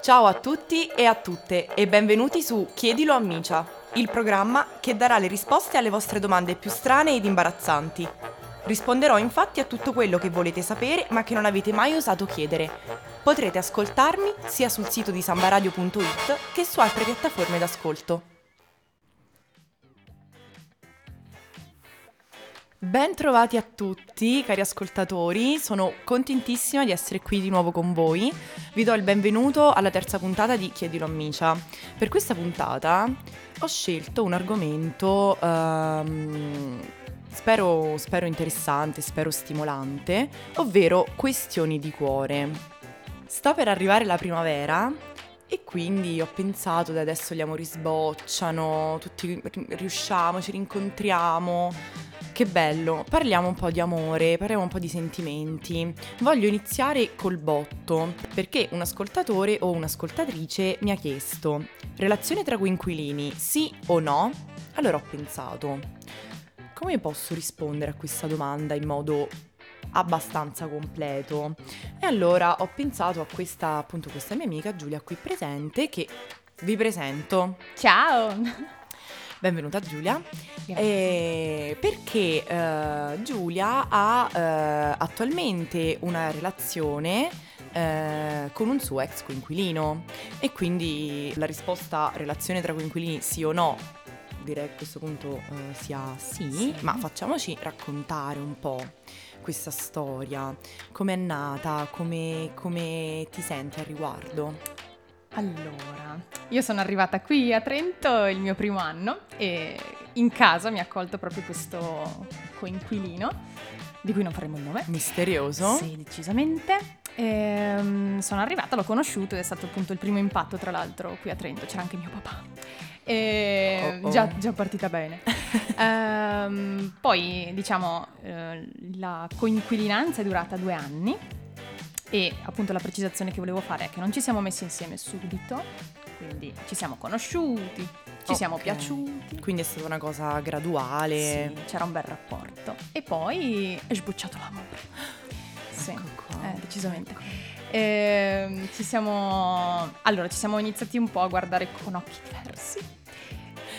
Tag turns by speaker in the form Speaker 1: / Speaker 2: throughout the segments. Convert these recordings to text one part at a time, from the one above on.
Speaker 1: Ciao a tutti e a tutte e benvenuti su Chiedilo a Micia, il programma che darà le risposte alle vostre domande più strane ed imbarazzanti. Risponderò infatti a tutto quello che volete sapere ma che non avete mai osato chiedere. Potrete ascoltarmi sia sul sito di sambaradio.it che su altre piattaforme d'ascolto. Ben trovati a tutti, cari ascoltatori, sono contentissima di essere qui di nuovo con voi. Vi do il benvenuto alla terza puntata di Chiedilo a Micia. Per questa puntata ho scelto un argomento um, spero, spero interessante, spero stimolante, ovvero questioni di cuore. Sta per arrivare la primavera e quindi ho pensato che adesso gli amori sbocciano, tutti riusciamo, ci rincontriamo che bello, parliamo un po' di amore, parliamo un po' di sentimenti. Voglio iniziare col botto, perché un ascoltatore o un'ascoltatrice mi ha chiesto, relazione tra coinquilini, sì o no? Allora ho pensato, come posso rispondere a questa domanda in modo abbastanza completo? E allora ho pensato a questa, appunto, questa mia amica Giulia qui presente che vi presento.
Speaker 2: Ciao!
Speaker 1: Benvenuta Giulia. Eh, perché eh, Giulia ha eh, attualmente una relazione eh, con un suo ex coinquilino. E quindi la risposta relazione tra coinquilini sì o no direi a questo punto eh, sia sì, sì, ma facciamoci raccontare un po' questa storia, come è nata, come, come ti senti al riguardo.
Speaker 2: Allora, io sono arrivata qui a Trento il mio primo anno e in casa mi ha accolto proprio questo coinquilino, di cui non faremo il nome.
Speaker 1: Misterioso.
Speaker 2: Sì, decisamente. E, ehm, sono arrivata, l'ho conosciuto ed è stato appunto il primo impatto, tra l'altro, qui a Trento. C'era anche mio papà. E oh oh. Già, già, partita bene. um, poi, diciamo, eh, la coinquilinanza è durata due anni e appunto la precisazione che volevo fare è che non ci siamo messi insieme subito, quindi ci siamo conosciuti, ci okay. siamo piaciuti.
Speaker 1: Quindi è stata una cosa graduale.
Speaker 2: Sì, c'era un bel rapporto. E poi è sbucciato l'amore. Sì, ecco eh, decisamente. Ecco. E, ehm, ci siamo... Allora, ci siamo iniziati un po' a guardare con occhi diversi.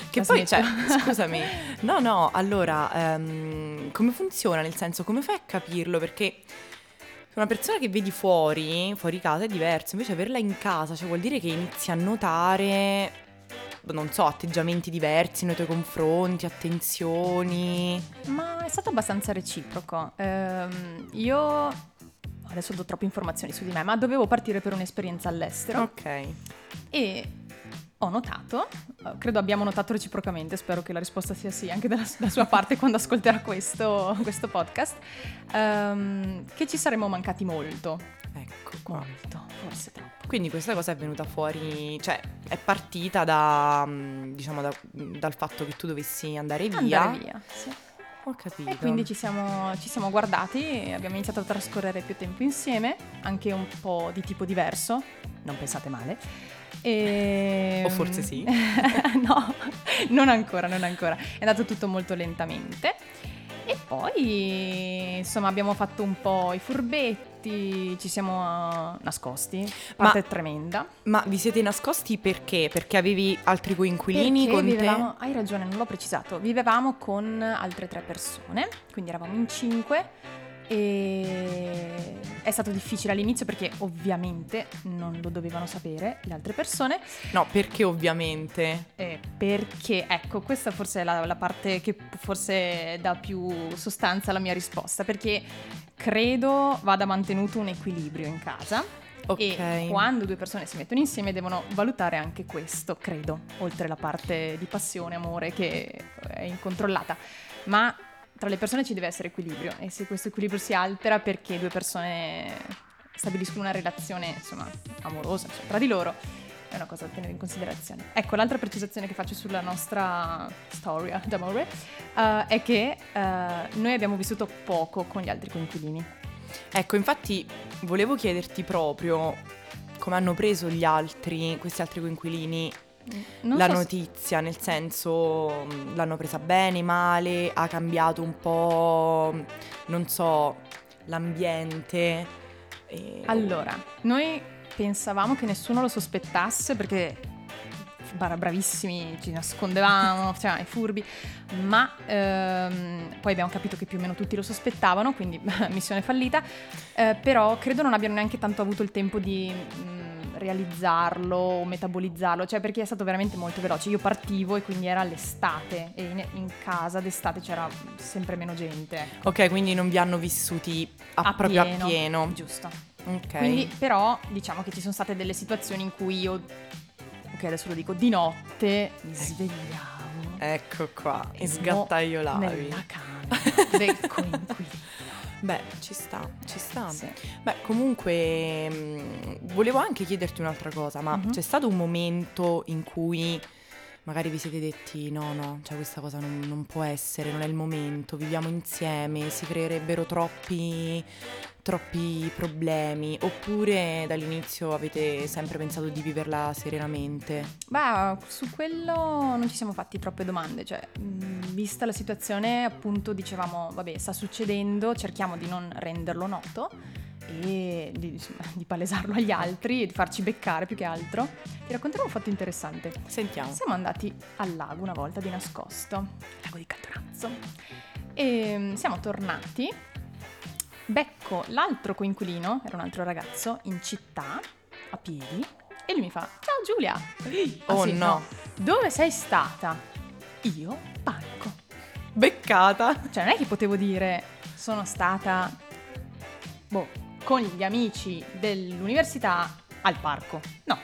Speaker 1: Che poi, cioè, scusami, no, no, allora, um, come funziona? Nel senso, come fai a capirlo? Perché una persona che vedi fuori, fuori casa è diverso, invece averla in casa, cioè vuol dire che inizi a notare, non so, atteggiamenti diversi nei tuoi confronti, attenzioni.
Speaker 2: Ma è stato abbastanza reciproco. Ehm, io adesso do troppe informazioni su di me, ma dovevo partire per un'esperienza all'estero.
Speaker 1: Ok.
Speaker 2: E ho notato, eh, credo abbiamo notato reciprocamente, spero che la risposta sia sì anche dalla, dalla sua parte quando ascolterà questo, questo podcast, um, che ci saremmo mancati molto.
Speaker 1: Ecco, qua.
Speaker 2: molto, forse troppo.
Speaker 1: Quindi questa cosa è venuta fuori, cioè è partita da, mm, diciamo, da, dal fatto che tu dovessi andare via.
Speaker 2: Andare via, sì.
Speaker 1: Ho capito.
Speaker 2: E quindi ci siamo, ci siamo guardati abbiamo iniziato a trascorrere più tempo insieme, anche un po' di tipo diverso, non pensate male.
Speaker 1: E... O forse sì?
Speaker 2: no, non ancora, non ancora. È andato tutto molto lentamente. E poi, insomma, abbiamo fatto un po' i furbetti, ci siamo nascosti. Parte ma, tremenda.
Speaker 1: Ma vi siete nascosti perché? Perché avevi altri coinquilini
Speaker 2: perché
Speaker 1: con
Speaker 2: vivevamo,
Speaker 1: te?
Speaker 2: Hai ragione, non l'ho precisato. Vivevamo con altre tre persone, quindi eravamo in cinque e è stato difficile all'inizio perché ovviamente non lo dovevano sapere le altre persone.
Speaker 1: No, perché ovviamente?
Speaker 2: Eh, perché, ecco, questa forse è la, la parte che forse dà più sostanza alla mia risposta, perché credo vada mantenuto un equilibrio in casa. Okay. E quando due persone si mettono insieme devono valutare anche questo, credo, oltre la parte di passione, amore che è incontrollata. Ma tra le persone ci deve essere equilibrio e se questo equilibrio si altera perché due persone stabiliscono una relazione insomma amorosa cioè, tra di loro è una cosa da tenere in considerazione. Ecco, l'altra precisazione che faccio sulla nostra storia d'amore uh, è che uh, noi abbiamo vissuto poco con gli altri coinquilini.
Speaker 1: Ecco, infatti volevo chiederti proprio come hanno preso gli altri, questi altri coinquilini non la so notizia, se... nel senso mm, l'hanno presa bene, male, ha cambiato un po', non so, l'ambiente.
Speaker 2: E... Allora, noi pensavamo che nessuno lo sospettasse perché bravissimi, ci nascondevamo, facevamo i furbi, ma ehm, poi abbiamo capito che più o meno tutti lo sospettavano, quindi missione fallita, eh, però credo non abbiano neanche tanto avuto il tempo di... Mh, mm, realizzarlo o metabolizzarlo, cioè perché è stato veramente molto veloce. Io partivo e quindi era l'estate e in, in casa d'estate c'era sempre meno gente.
Speaker 1: Ok, quindi non vi hanno vissuti a, a proprio pieno, a pieno.
Speaker 2: Giusto. Ok. Quindi però diciamo che ci sono state delle situazioni in cui io ok adesso lo dico, di notte mi svegliavo.
Speaker 1: Ecco qua, e sgattaiolavi.
Speaker 2: Nella camera del coinquilino.
Speaker 1: Beh, ci sta, ci sta. Sì. Beh, comunque mh, mm, volevo anche chiederti un'altra cosa, ma uh-huh. c'è stato un momento in cui magari vi siete detti no, no, cioè questa cosa non, non può essere, non è il momento, viviamo insieme, si creerebbero troppi troppi problemi oppure dall'inizio avete sempre pensato di viverla serenamente?
Speaker 2: Beh, su quello non ci siamo fatti troppe domande, cioè vista la situazione appunto dicevamo vabbè sta succedendo, cerchiamo di non renderlo noto e di, di, palesarlo agli altri e di farci beccare più che altro. Ti racconterò un fatto interessante.
Speaker 1: Sentiamo.
Speaker 2: Siamo andati al lago una volta di nascosto, lago di Catorazzo, e siamo tornati becco l'altro coinquilino, era un altro ragazzo, in città, a piedi, e lui mi fa, ciao Giulia!
Speaker 1: Ah, oh sì, no. no!
Speaker 2: Dove sei stata? Io, panico.
Speaker 1: Beccata!
Speaker 2: Cioè non è che potevo dire, sono stata, boh, con gli amici dell'università al parco. No,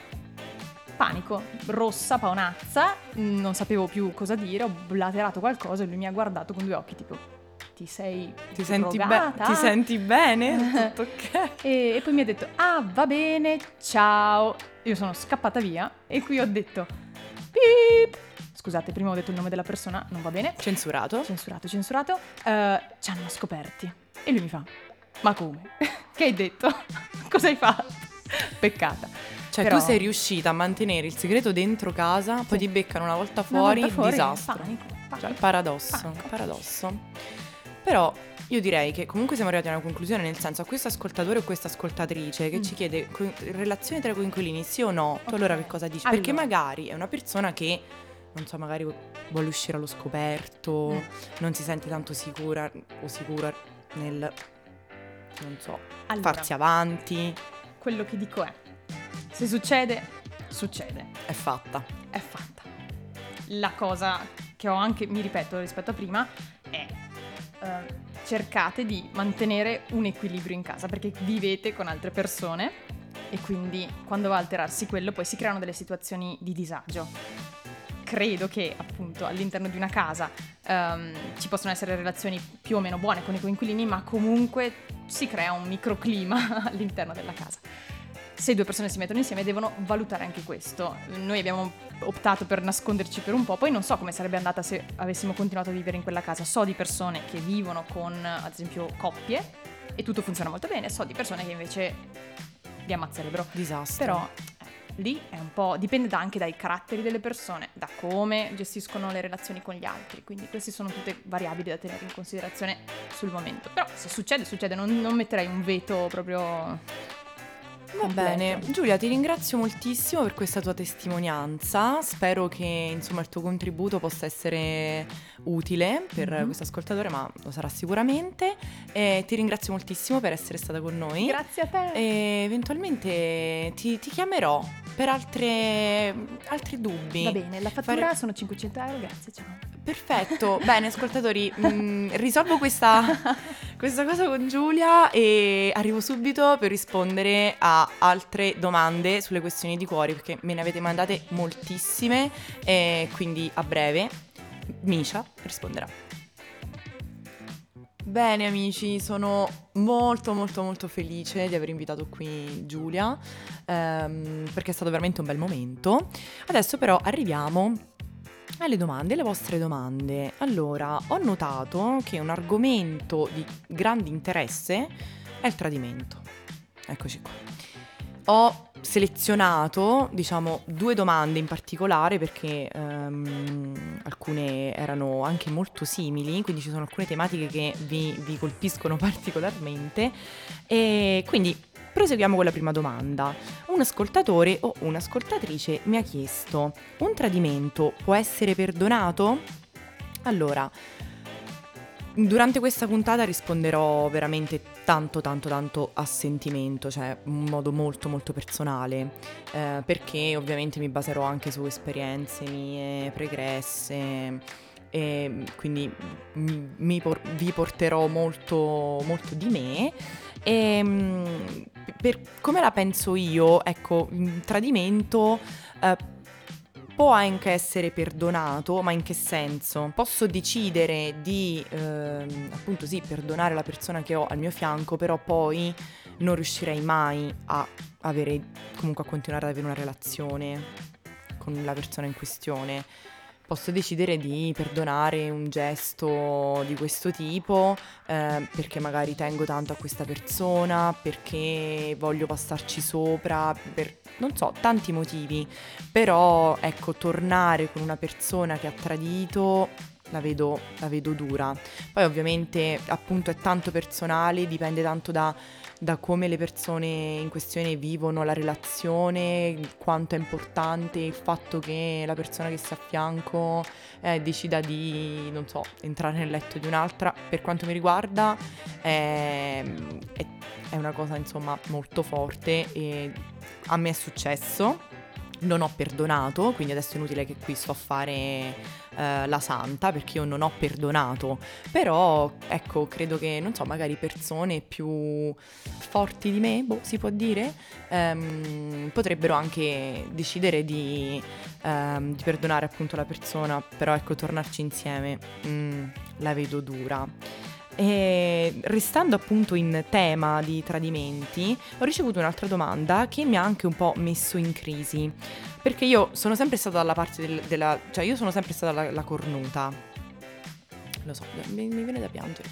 Speaker 2: panico, rossa, paonazza, non sapevo più cosa dire, ho blaterato qualcosa e lui mi ha guardato con due occhi tipo ti sei
Speaker 1: ti senti, be- ti senti bene? Tutto
Speaker 2: ok. e, e, poi mi ha detto, ah va bene, ciao. Io sono scappata via e qui ho detto, pip. Scusate, prima ho detto il nome della persona, non va bene.
Speaker 1: Censurato.
Speaker 2: Censurato, censurato. Uh, ci hanno scoperti. E lui mi fa, ma come? che hai detto? Cosa hai fatto? Peccata.
Speaker 1: Cioè, Però... tu sei riuscita a mantenere il segreto dentro casa, poi ti beccano una volta fuori, una volta fuori disastro.
Speaker 2: Panico, panico.
Speaker 1: Cioè, paradosso, panico. paradosso. Però io direi che comunque siamo arrivati a una conclusione, nel senso a questo ascoltatore o questa ascoltatrice che mm. ci chiede co- relazione tra coinquilini sì o no, tu allora che cosa dici? Allora. Perché magari è una persona che, non so, magari vuole uscire allo scoperto, mm. non si sente tanto sicura o sicura nel, non so, allora, farsi avanti.
Speaker 2: Quello che dico è, se succede, succede.
Speaker 1: È fatta.
Speaker 2: È fatta. La cosa che ho anche, mi ripeto rispetto a prima, è eh, cercate di mantenere un equilibrio in casa perché vivete con altre persone e quindi quando va a alterarsi quello poi si creano delle situazioni di disagio. Credo che appunto all'interno di una casa um, ci possono essere relazioni più o meno buone con i coinquilini, ma comunque si crea un microclima all'interno della casa se due persone si mettono insieme devono valutare anche questo. Noi abbiamo optato per nasconderci per un po', poi non so come sarebbe andata se avessimo continuato a vivere in quella casa. So di persone che vivono con, ad esempio, coppie e tutto funziona molto bene, so di persone che invece vi ammazzerebbero.
Speaker 1: Disastro.
Speaker 2: Però lì è un po', dipende anche dai caratteri delle persone, da come gestiscono le relazioni con gli altri, quindi queste sono tutte variabili da tenere in considerazione sul momento. Però se succede, succede, non, non metterei un veto proprio
Speaker 1: Va bene, Giulia ti ringrazio moltissimo per questa tua testimonianza, spero che insomma, il tuo contributo possa essere utile per mm-hmm. questo ascoltatore, ma lo sarà sicuramente. E ti ringrazio moltissimo per essere stata con noi.
Speaker 2: Grazie a te.
Speaker 1: E eventualmente ti, ti chiamerò per altre, altri dubbi.
Speaker 2: Va bene, la fattura Fare... sono 500 euro, grazie, ciao.
Speaker 1: Perfetto, bene ascoltatori, mh, mm, risolvo questa, questa, cosa con Giulia e arrivo subito per rispondere a altre domande sulle questioni di cuori perché me ne avete mandate moltissime e quindi a breve Misha risponderà. Bene amici, sono molto molto molto felice di aver invitato qui Giulia ehm, perché è stato veramente un bel momento. Adesso però arriviamo alle domande, alle vostre domande. Allora, ho notato che un argomento di grande interesse è il tradimento. Eccoci qua. Ho selezionato, diciamo, due domande in particolare perché um, alcune erano anche molto simili, quindi ci sono alcune tematiche che vi, vi colpiscono particolarmente e quindi proseguiamo con la prima domanda. Un ascoltatore o un'ascoltatrice mi ha chiesto, un tradimento può essere perdonato? Allora, durante questa puntata risponderò veramente tanto tanto tanto a sentimento, cioè in modo molto molto personale, eh, perché ovviamente mi baserò anche su esperienze mie pregresse e quindi mi por- vi porterò molto, molto di me. E, mm, per come la penso io, ecco, il tradimento eh, può anche essere perdonato, ma in che senso? Posso decidere di, ehm, appunto sì, perdonare la persona che ho al mio fianco, però poi non riuscirei mai a avere, comunque a continuare ad avere una relazione con la persona in questione posso decidere di perdonare un gesto di questo tipo eh, perché magari tengo tanto a questa persona, perché voglio passarci sopra, per non so, tanti motivi. Però ecco, tornare con una persona che ha tradito la vedo, la vedo dura. Poi ovviamente appunto è tanto personale, dipende tanto da da come le persone in questione vivono la relazione, quanto è importante il fatto che la persona che sta a fianco eh, decida di, non so, entrare nel letto di un'altra. Per quanto mi riguarda è, è, è una cosa insomma molto forte e a me è successo non ho perdonato, quindi adesso è inutile che qui sto a fare eh, la santa perché io non ho perdonato, però ecco, credo che, non so, magari persone più forti di me, boh, si può dire, ehm, potrebbero anche decidere di, ehm, di, perdonare appunto la persona, però ecco, tornarci insieme, mm, la vedo dura. E restando appunto in tema di tradimenti, ho ricevuto un'altra domanda che mi ha anche un po' messo in crisi. Perché io sono sempre stata dalla parte del, della... cioè io sono sempre stata la, la cornuta. Lo so, mi, mi viene da piangere.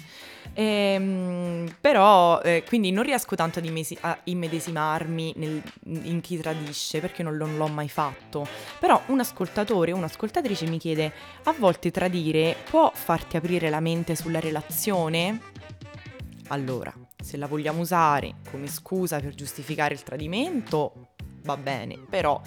Speaker 1: Ehm, però, eh, quindi non riesco tanto ad immesi- a immedesimarmi nel, in chi tradisce perché non, non l'ho mai fatto. Però un ascoltatore o un'ascoltatrice mi chiede: a volte tradire può farti aprire la mente sulla relazione? Allora, se la vogliamo usare come scusa per giustificare il tradimento, va bene, però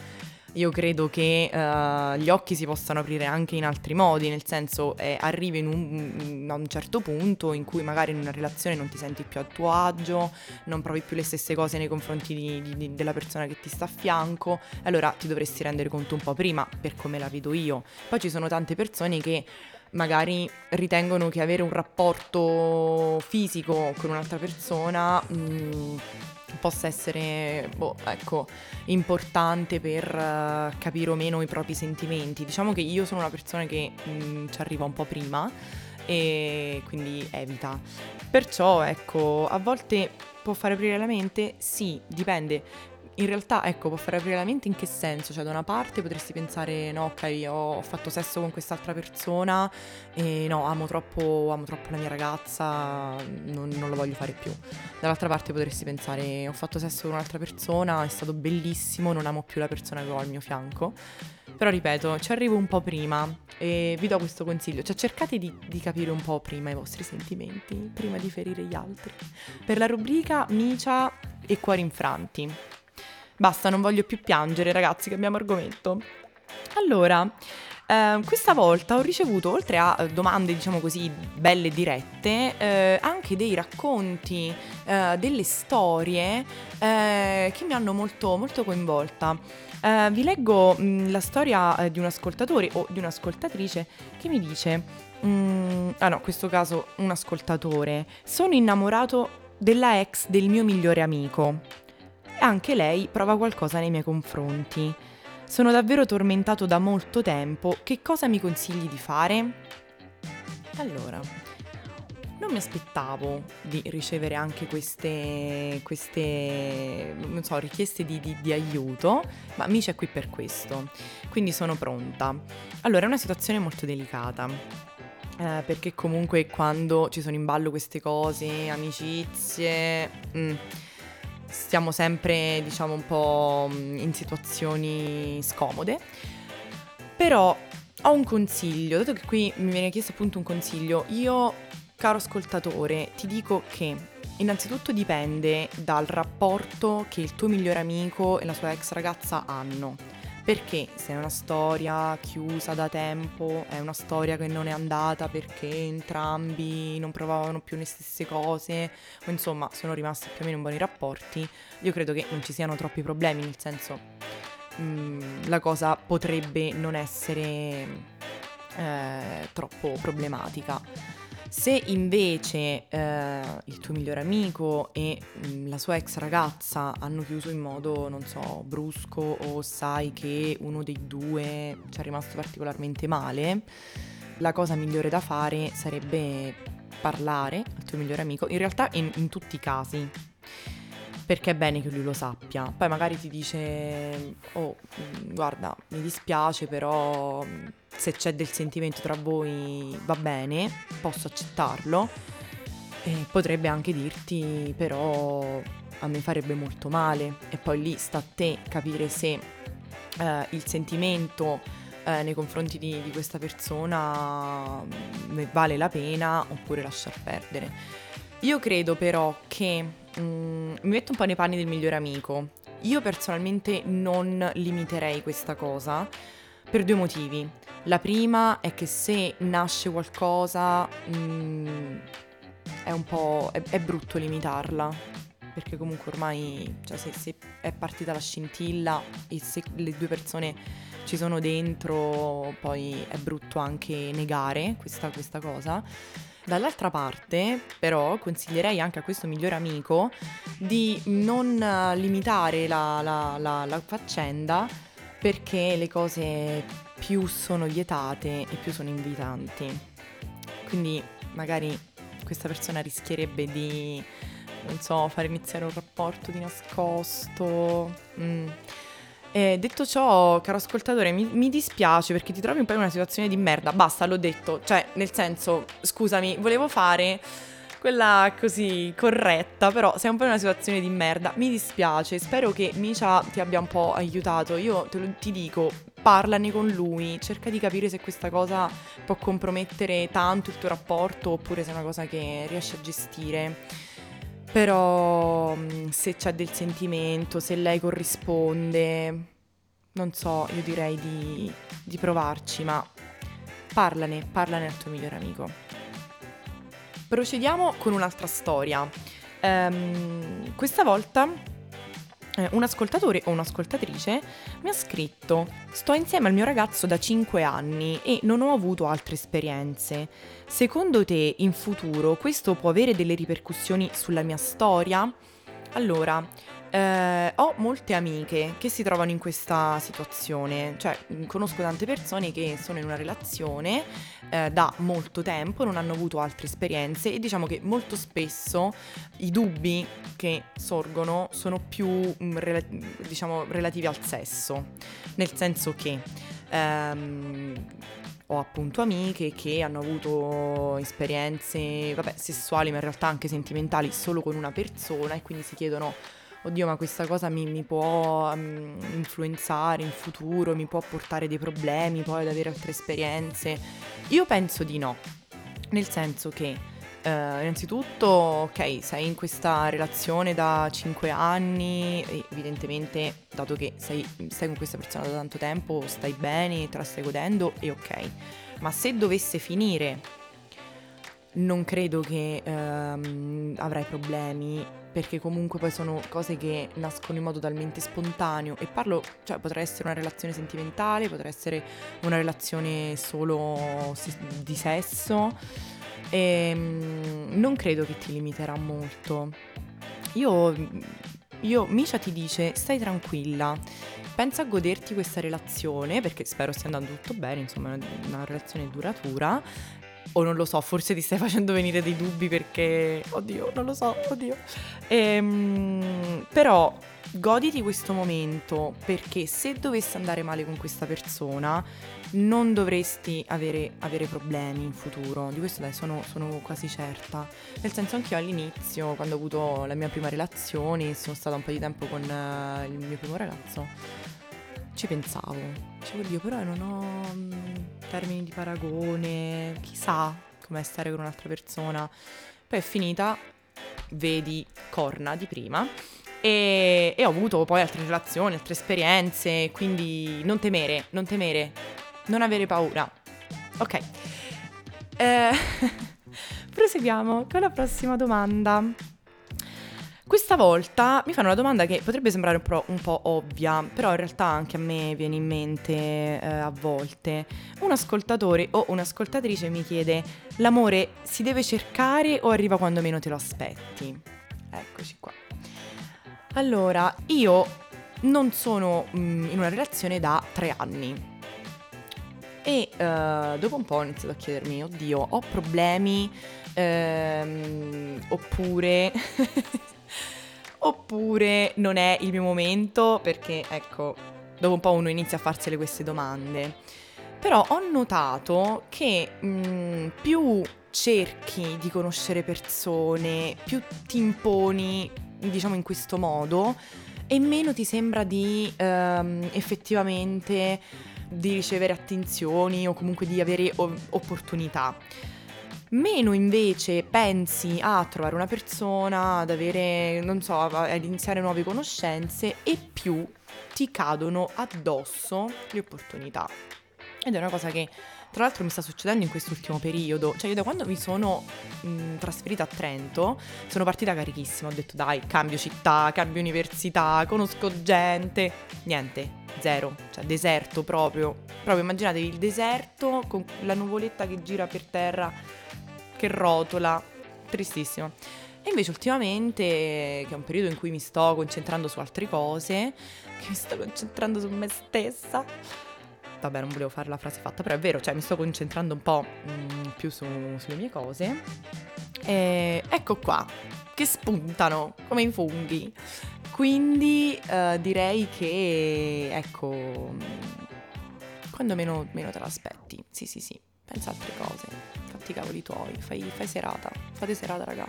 Speaker 1: io credo che uh, gli occhi si possano aprire anche in altri modi, nel senso eh, arrivi un, a un certo punto in cui magari in una relazione non ti senti più a tuo agio, non provi più le stesse cose nei confronti di, di, della persona che ti sta a fianco, allora ti dovresti rendere conto un po' prima, per come la vedo io. Poi ci sono tante persone che magari ritengono che avere un rapporto fisico con un'altra persona... Mh, mm, possa essere boh, ecco, importante per uh, capire o meno i propri sentimenti. Diciamo che io sono una persona che mh, mm, ci arriva un po' prima e quindi evita. Perciò, ecco, a volte può fare aprire la mente? Sì, dipende in realtà, ecco, può fare aprire la mente in che senso? Cioè, da una parte potresti pensare, no, ok, ho fatto sesso con quest'altra persona e no, amo troppo, amo troppo la mia ragazza, non, non, lo voglio fare più. Dall'altra parte potresti pensare, ho fatto sesso con un'altra persona, è stato bellissimo, non amo più la persona che ho al mio fianco. Però ripeto, ci arrivo un po' prima e vi do questo consiglio, cioè cercate di, di, capire un po' prima i vostri sentimenti, prima di ferire gli altri. Per la rubrica Micia e cuori infranti. Basta, non voglio più piangere, ragazzi, cambiamo argomento. Allora, eh, questa volta ho ricevuto, oltre a eh, domande, diciamo così, belle dirette, eh, anche dei racconti, eh, delle storie eh, che mi hanno molto, molto coinvolta. Vi leggo mh, mm, la storia di un ascoltatore o di un'ascoltatrice che mi dice, mm, ah no, in questo caso un ascoltatore, sono innamorato della ex del mio migliore amico anche lei prova qualcosa nei miei confronti. Sono davvero tormentato da molto tempo, che cosa mi consigli di fare? Allora, non mi aspettavo di ricevere anche queste, queste non so, richieste di, di, di aiuto, ma mi c'è qui per questo, quindi sono pronta. Allora, è una situazione molto delicata. Eh, perché comunque quando ci sono in ballo queste cose, amicizie, mm, stiamo sempre, diciamo, un po' mm, in situazioni scomode. Però ho un consiglio, dato che qui mi viene chiesto appunto un consiglio, io, caro ascoltatore, ti dico che innanzitutto dipende dal rapporto che il tuo migliore amico e la sua ex ragazza hanno. Perché se è una storia chiusa da tempo, è una storia che non è andata perché entrambi non provavano più le stesse cose, o insomma sono rimasti più o meno in buoni rapporti, io credo che non ci siano troppi problemi, nel senso mh, mm, la cosa potrebbe non essere eh, troppo problematica. Se invece eh, il tuo migliore amico e mh, mm, la sua ex ragazza hanno chiuso in modo, non so, brusco o sai che uno dei due ci è rimasto particolarmente male, la cosa migliore da fare sarebbe parlare al tuo migliore amico, in realtà in, in tutti i casi, perché è bene che lui lo sappia. Poi magari ti dice, oh, mm, guarda, mi dispiace, però se c'è del sentimento tra voi va bene, posso accettarlo. E potrebbe anche dirti però a me farebbe molto male e poi lì sta a te capire se eh, il sentimento eh, nei confronti di, di, questa persona mm, vale la pena oppure lasciar perdere. Io credo però che mm, mi metto un po' nei panni del migliore amico. Io personalmente non limiterei questa cosa per due motivi. La prima è che se nasce qualcosa mm, è un po'... È, è, brutto limitarla, perché comunque ormai cioè se, se, è partita la scintilla e se le due persone ci sono dentro poi è brutto anche negare questa, questa cosa. Dall'altra parte, però, consiglierei anche a questo migliore amico di non limitare la, la, la, la faccenda perché le cose più sono vietate e più sono invitanti. Quindi magari questa persona rischierebbe di, non so, far iniziare un rapporto di nascosto. Mm. E detto ciò, caro ascoltatore, mi, mi, dispiace perché ti trovi un po' in una situazione di merda. Basta, l'ho detto. Cioè, nel senso, scusami, volevo fare quella così corretta, però sei un po' in una situazione di merda. Mi dispiace, spero che Misha ti abbia un po' aiutato. Io te lo, ti dico, parlane con lui, cerca di capire se questa cosa può compromettere tanto il tuo rapporto oppure se è una cosa che riesci a gestire. Però mm, se c'è del sentimento, se lei corrisponde, non so, io direi di, di provarci, ma parlane, parlane al tuo migliore amico. Procediamo con un'altra storia. Um, questa volta un ascoltatore o un'ascoltatrice mi ha scritto Sto insieme al mio ragazzo da 5 anni e non ho avuto altre esperienze. Secondo te in futuro questo può avere delle ripercussioni sulla mia storia? Allora, eh, ho molte amiche che si trovano in questa situazione, cioè conosco tante persone che sono in una relazione eh, da molto tempo, non hanno avuto altre esperienze e diciamo che molto spesso i dubbi che sorgono sono più mh, mm, rela- diciamo relativi al sesso, nel senso che ehm, ho appunto amiche che hanno avuto esperienze vabbè, sessuali ma in realtà anche sentimentali solo con una persona e quindi si chiedono oddio ma questa cosa mi, mi può um, influenzare in futuro, mi può portare dei problemi poi ad avere altre esperienze. Io penso di no, nel senso che Uh, innanzitutto, ok, sei in questa relazione da 5 anni, evidentemente, dato che sei, stai con questa persona da tanto tempo, stai bene, te la stai godendo e ok. Ma se dovesse finire, non credo che uh, avrai problemi perché comunque poi sono cose che nascono in modo talmente spontaneo. E parlo, cioè potrà essere una relazione sentimentale, potrà essere una relazione solo di sesso. E ehm, non credo che ti limiterà molto. Io, io, Misha ti dice stai tranquilla, pensa a goderti questa relazione perché spero stia andando tutto bene, insomma è una relazione duratura o non lo so, forse ti stai facendo venire dei dubbi perché, oddio, non lo so, oddio. Ehm, però goditi questo momento perché se dovesse andare male con questa persona non dovresti avere, avere problemi in futuro, di questo dai sono, sono, quasi certa. Nel senso anche io all'inizio, quando ho avuto la mia prima relazione, sono stata un po' di tempo con uh, il mio primo ragazzo, ci pensavo. Dicevo, Dio, però non ho mh, mm, termini di paragone, chissà com'è stare con un'altra persona. Poi è finita vedi corna di prima. E, e ho avuto poi altre relazioni, altre esperienze, quindi non temere, non temere, non avere paura. Ok. Eh, proseguiamo con la prossima domanda. Questa volta mi fanno una domanda che potrebbe sembrare un po', un po ovvia, però in realtà anche a me viene in mente eh, a volte. Un ascoltatore o un'ascoltatrice mi chiede: l'amore si deve cercare o arriva quando meno te lo aspetti? Eccoci qua. Allora, io non sono mh, mm, in una relazione da tre anni. E uh, dopo un po' ho iniziato a chiedermi, oddio, ho problemi? Ehm, oppure oppure non è il mio momento perché ecco, dopo un po' uno inizia a farsele queste domande. Però ho notato che mh, mm, più cerchi di conoscere persone, più ti imponi, diciamo in questo modo, e meno ti sembra di ehm, effettivamente di ricevere attenzioni o comunque di avere o- opportunità meno invece pensi a trovare una persona, ad avere, non so, ad iniziare nuove conoscenze e più ti cadono addosso le opportunità. Ed è una cosa che tra l'altro mi sta succedendo in quest'ultimo periodo, cioè io da quando mi sono mh, trasferita a Trento sono partita carichissima, ho detto dai cambio città, cambio università, conosco gente, niente, zero, cioè deserto proprio, proprio immaginatevi il deserto con la nuvoletta che gira per terra che rotola, tristissimo. E invece ultimamente, che è un periodo in cui mi sto concentrando su altre cose, che mi sto concentrando su me stessa. Vabbè, non volevo fare la frase fatta, però è vero, cioè mi sto concentrando un po' mh, mm, più su, sulle mie cose. E ecco qua, che spuntano come i funghi. Quindi uh, direi che, ecco, quando meno, meno te l'aspetti. Sì, sì, sì, pensa a altre cose fatti i cavoli tuoi, fai, fai serata, fate serata raga.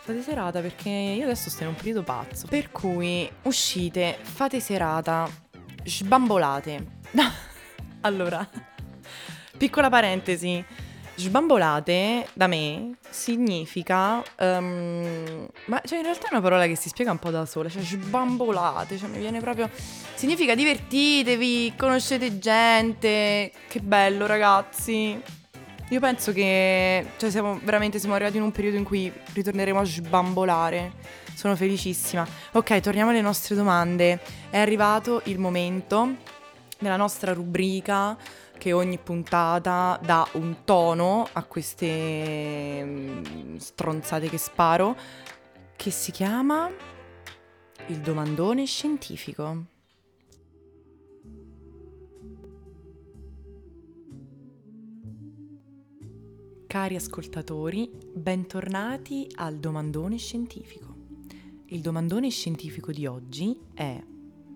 Speaker 1: Fate serata perché io adesso sto in un periodo pazzo. Per cui uscite, fate serata, sbambolate. allora, piccola parentesi. Sbambolate da me significa. Um, ma cioè, in realtà è una parola che si spiega un po' da sola. Cioè, sbambolate, cioè mi viene proprio. Significa divertitevi, conoscete gente. Che bello, ragazzi. Io penso che cioè, siamo veramente siamo arrivati in un periodo in cui ritorneremo a sbambolare. Sono felicissima. Ok, torniamo alle nostre domande. È arrivato il momento della nostra rubrica che ogni puntata dà un tono a queste mm, stronzate che sparo, che si chiama il domandone scientifico. Cari ascoltatori, bentornati al domandone scientifico. Il domandone scientifico di oggi è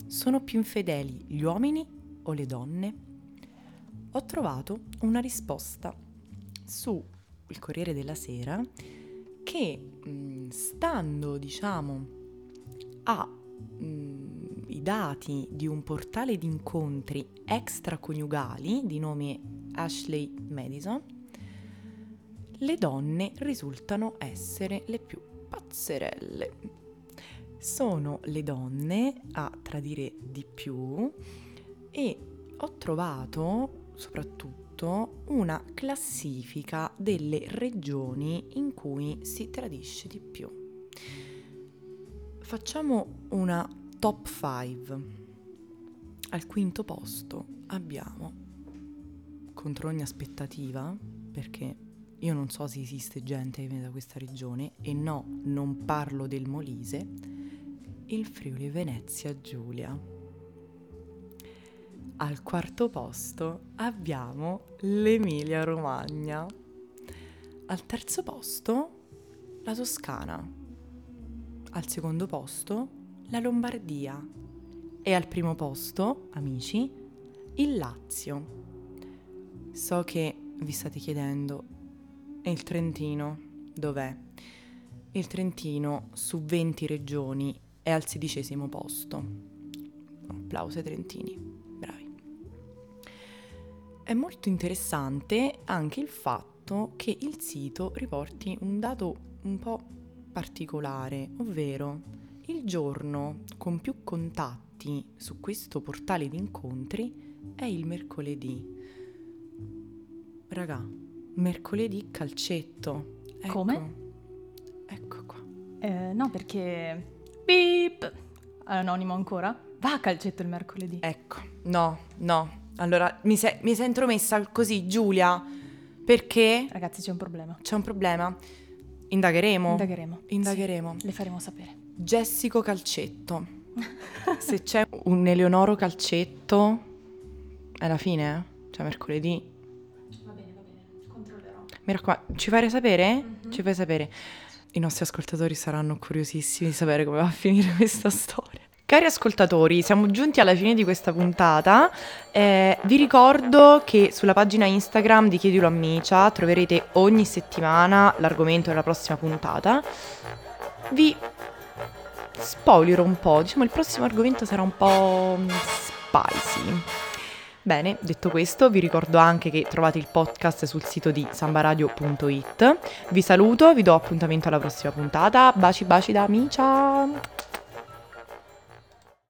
Speaker 1: Sono più infedeli gli uomini o le donne? Ho trovato una risposta su il Corriere della Sera che mm, stando, diciamo, ai mm, dati di un portale di incontri extraconiugali di nome Ashley Madison, le donne risultano essere le più pazzerelle. Sono le donne a tradire di più e ho trovato soprattutto una classifica delle regioni in cui si tradisce di più. Facciamo una top 5. Al quinto posto abbiamo, contro ogni aspettativa, perché io non so se esiste gente che viene da questa regione e no, non parlo del Molise, il Friuli Venezia Giulia. Al quarto posto abbiamo l'Emilia Romagna. Al terzo posto la Toscana. Al secondo posto la Lombardia. E al primo posto, amici, il Lazio. So che vi state chiedendo e il Trentino dov'è? Il Trentino su 20 regioni è al sedicesimo posto. Applauso ai trentini, bravi. È molto interessante anche il fatto che il sito riporti un dato un po' particolare, ovvero il giorno con più contatti su questo portale di incontri è il mercoledì. Raga, mercoledì calcetto.
Speaker 2: Ecco. Come?
Speaker 1: Ecco qua.
Speaker 2: Eh, no, perché... Beep! Anonimo ancora? Va a calcetto il mercoledì.
Speaker 1: Ecco, no, no. Allora, mi, se- mi sei intromessa così, Giulia, perché...
Speaker 2: Ragazzi, c'è un problema.
Speaker 1: C'è un problema. Indagheremo.
Speaker 2: Indagheremo.
Speaker 1: Indagheremo.
Speaker 2: Sì, le faremo sapere.
Speaker 1: Jessico Calcetto. Se c'è un Eleonoro Calcetto, è la fine, eh? Cioè mercoledì. Mi raccomando, ci fai sapere? Mm-hmm. Ci fai sapere. I nostri ascoltatori saranno curiosissimi di sapere come va a finire questa storia. Cari ascoltatori, siamo giunti alla fine di questa puntata. Eh, vi ricordo che sulla pagina Instagram di Chiedilo a Micia troverete ogni settimana l'argomento della prossima puntata. Vi spoilerò un po', diciamo il prossimo argomento sarà un po' spicy. Bene, detto questo, vi ricordo anche che trovate il podcast sul sito di sambaradio.it. Vi saluto, vi do appuntamento alla prossima puntata. Baci baci da Micia!